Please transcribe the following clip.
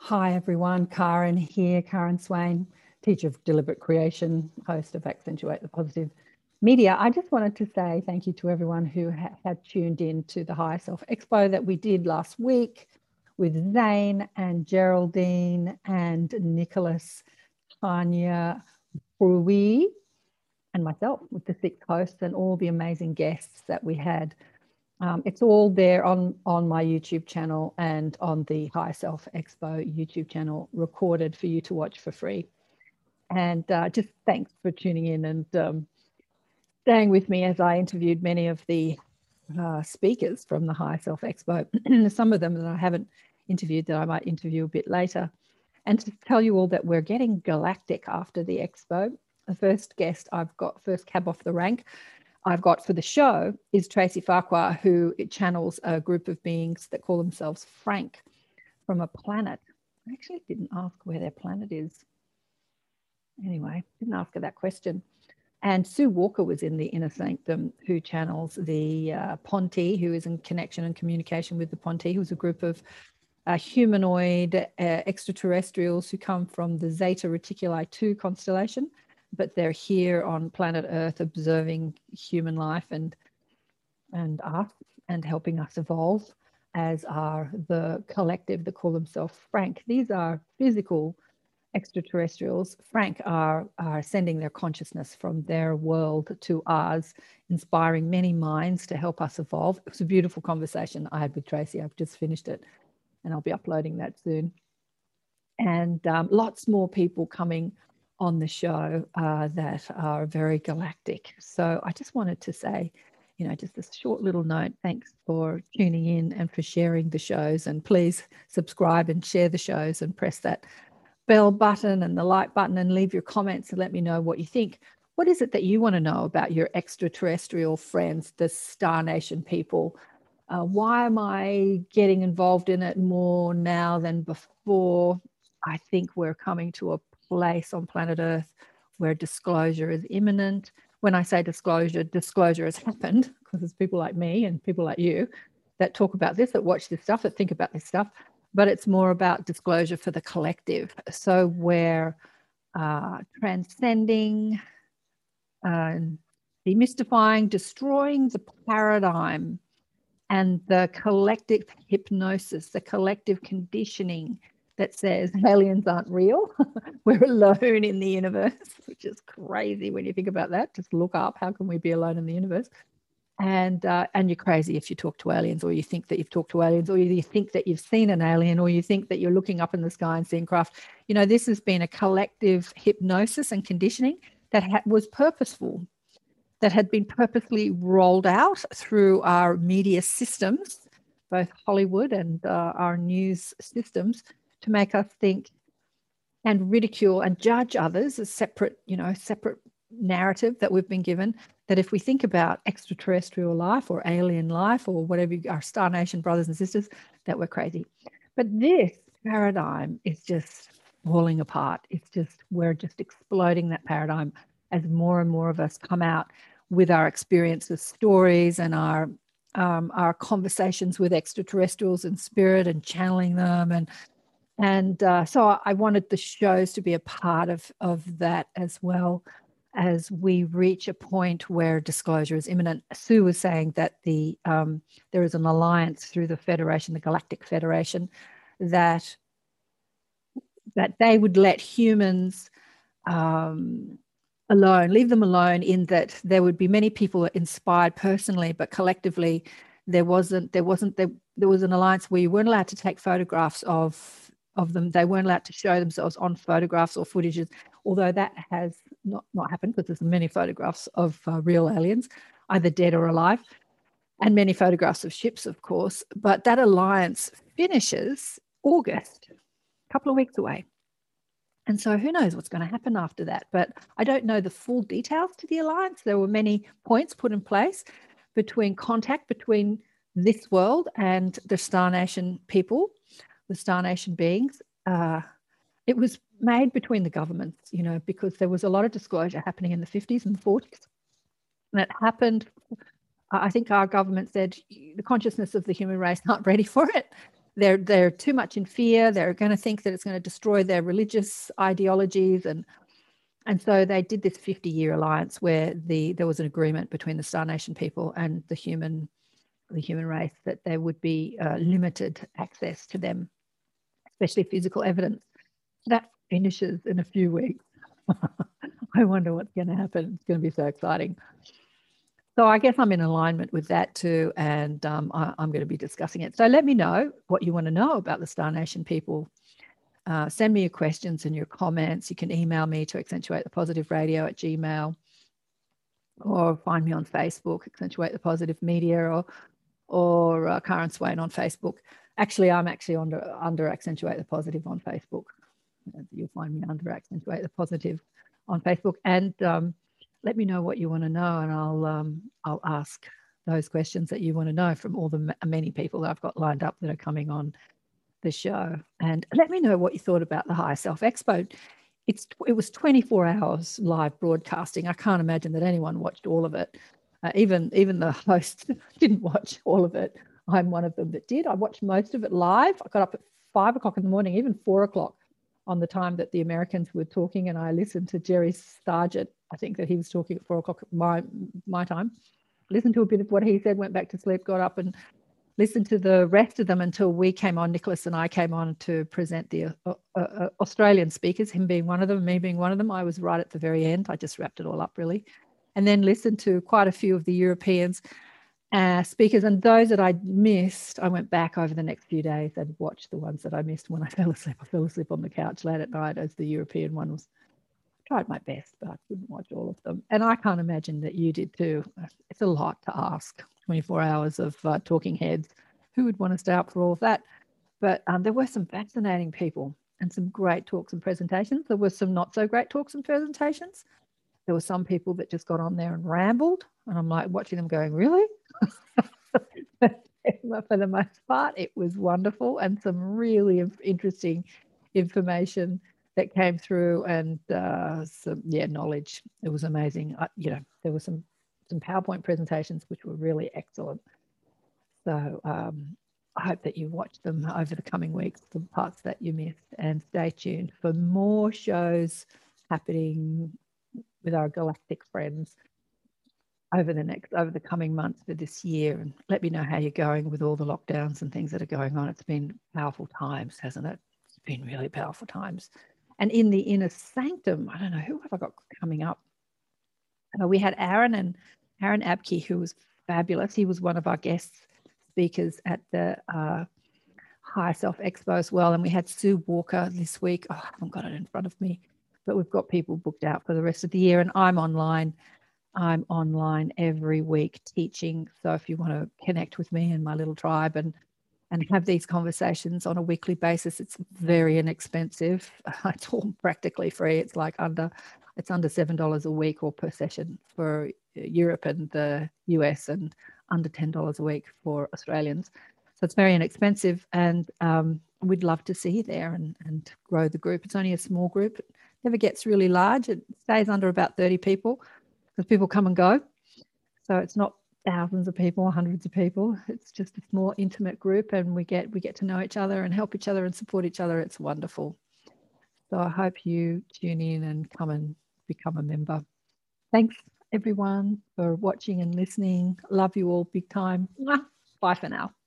Hi everyone, Karen here, Karen Swain, teacher of deliberate creation, host of Accentuate the Positive Media. I just wanted to say thank you to everyone who ha had tuned in to the Higher Self Expo that we did last week with Zane and Geraldine and Nicholas, Tanya, Brui, and myself with the six hosts and all the amazing guests that we had. Um, it's all there on, on my YouTube channel and on the High Self Expo YouTube channel, recorded for you to watch for free. And uh, just thanks for tuning in and um, staying with me as I interviewed many of the uh, speakers from the High Self Expo. Some of them that I haven't interviewed that I might interview a bit later. And to tell you all that we're getting galactic after the expo. The first guest I've got, first cab off the rank, I've got for the show is Tracy Farquhar, who channels a group of beings that call themselves Frank from a planet. I actually didn't ask where their planet is. Anyway, didn't ask her that question. And Sue Walker was in the Inner Sanctum, who channels the uh, Ponti, who is in connection and communication with the Ponti, who's a group of uh, humanoid uh, extraterrestrials who come from the Zeta Reticuli 2 constellation but they're here on planet Earth observing human life and and us and helping us evolve, as are the collective that call themselves Frank. These are physical extraterrestrials. Frank are, are sending their consciousness from their world to ours, inspiring many minds to help us evolve. It was a beautiful conversation I had with Tracy. I've just finished it and I'll be uploading that soon. And um, lots more people coming on the show uh, that are very galactic. So I just wanted to say, you know, just a short little note. Thanks for tuning in and for sharing the shows. And please subscribe and share the shows and press that bell button and the like button and leave your comments and let me know what you think. What is it that you want to know about your extraterrestrial friends, the Star Nation people? Uh, why am I getting involved in it more now than before? I think we're coming to a place on planet Earth where disclosure is imminent. When I say disclosure, disclosure has happened because there's people like me and people like you that talk about this, that watch this stuff, that think about this stuff, but it's more about disclosure for the collective. So we're uh, transcending, uh, demystifying, destroying the paradigm and the collective hypnosis, the collective conditioning that says aliens aren't real. We're alone in the universe, which is crazy when you think about that. Just look up how can we be alone in the universe? And uh, and you're crazy if you talk to aliens, or you think that you've talked to aliens, or you think that you've seen an alien, or you think that you're looking up in the sky and seeing craft. You know, this has been a collective hypnosis and conditioning that ha- was purposeful, that had been purposely rolled out through our media systems, both Hollywood and uh, our news systems, to make us think and ridicule and judge others as separate, you know, separate narrative that we've been given. That if we think about extraterrestrial life or alien life or whatever our Star Nation brothers and sisters, that we're crazy. But this paradigm is just falling apart. It's just, we're just exploding that paradigm as more and more of us come out with our experiences, stories, and our um, our conversations with extraterrestrials and spirit and channeling them and and uh, so I wanted the shows to be a part of, of that as well as we reach a point where disclosure is imminent. Sue was saying that the um, there is an alliance through the Federation, the Galactic Federation, that that they would let humans um, alone, leave them alone. In that there would be many people inspired personally, but collectively, there wasn't there wasn't there, there was an alliance where you weren't allowed to take photographs of of them. They weren't allowed to show themselves on photographs or footages, although that has not, not happened because there's many photographs of uh, real aliens, either dead or alive, and many photographs of ships, of course. But that alliance finishes August, a couple of weeks away. And so who knows what's going to happen after that. But I don't know the full details to the alliance. There were many points put in place between contact between this world and the Star Nation people the Star Nation beings. Uh, it was made between the governments, you know, because there was a lot of disclosure happening in the 50s and the 40s. And it happened, I think our government said the consciousness of the human race aren't ready for it. they're they're too much in fear. They're going to think that it's going to destroy their religious ideologies and and so they did this 50 year alliance where the there was an agreement between the Star Nation people and the human the human race that there would be uh, limited access to them, especially physical evidence. That finishes in a few weeks. I wonder what's going to happen. It's going to be so exciting. So I guess I'm in alignment with that too, and um, I, am going to be discussing it. So let me know what you want to know about the Star Nation people. Uh, send me your questions and your comments. You can email me to accentuate the positive radio at gmail or find me on Facebook, accentuate the positive media or or uh, Karen Swain on Facebook. Actually, I'm actually under under accentuate the positive on Facebook. You'll find me under accentuate the positive on Facebook, and um, let me know what you want to know, and I'll um, I'll ask those questions that you want to know from all the many people that I've got lined up that are coming on the show. And let me know what you thought about the Higher Self Expo. It's it was 24 hours live broadcasting. I can't imagine that anyone watched all of it. Uh, even even the host didn't watch all of it. I'm one of them that did. I watched most of it live. I got up at five o'clock in the morning, even four o'clock on the time that the Americans were talking, and I listened to Jerry Sargeant. I think that he was talking at four o'clock my my time. Listened to a bit of what he said, went back to sleep, got up and listened to the rest of them until we came on. Nicholas and I came on to present the uh, uh, uh Australian speakers, him being one of them, me being one of them. I was right at the very end. I just wrapped it all up really, and then listened to quite a few of the Europeans uh, speakers and those that I missed, I went back over the next few days and watched the ones that I missed when I fell asleep. I fell asleep on the couch late at night as the European one was. I tried my best, but I couldn't watch all of them. And I can't imagine that you did too. It's a lot to ask. 24 hours of uh, talking heads. Who would want to stay up for all of that? But um, there were some fascinating people and some great talks and presentations. There were some not so great talks and presentations. There were some people that just got on there and rambled. And I'm like watching them going, really? But for the most part, it was wonderful and some really interesting information that came through and uh, some yeah knowledge. It was amazing. I, you know, there were some some PowerPoint presentations which were really excellent. So um, I hope that you watch them over the coming weeks, the parts that you missed, and stay tuned for more shows happening with our galactic friends over the next over the coming months for this year and let me know how you're going with all the lockdowns and things that are going on. It's been powerful times hasn't it? It's been really powerful times. And in the inner sanctum i don't know who have i got coming up? Uh, we had aaron and aaron abke who was fabulous. He was one of our guest speakers at the uh, self expo as well. And we had sue walker this week. Oh, i haven't got it in front of me but we've got people booked out for the rest of the year. And i'm online I'm online every week teaching. So if you want to connect with me and my little tribe and and have these conversations on a weekly basis, it's very inexpensive. It's all practically free. It's like under it's under seven dollars a week or per session for Europe and the US, and under ten dollars a week for Australians. So it's very inexpensive, and um, we'd love to see you there and and grow the group. It's only a small group. It never gets really large. It stays under about thirty people because people come and go. So it's not thousands of people, or hundreds of people. It's just a small intimate group and we get we get to know each other and help each other and support each other. It's wonderful. So I hope you tune in and come and become a member. Thanks everyone for watching and listening. Love you all big time. Bye for now.